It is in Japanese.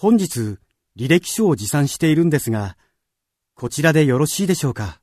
本日、履歴書を持参しているんですが、こちらでよろしいでしょうか？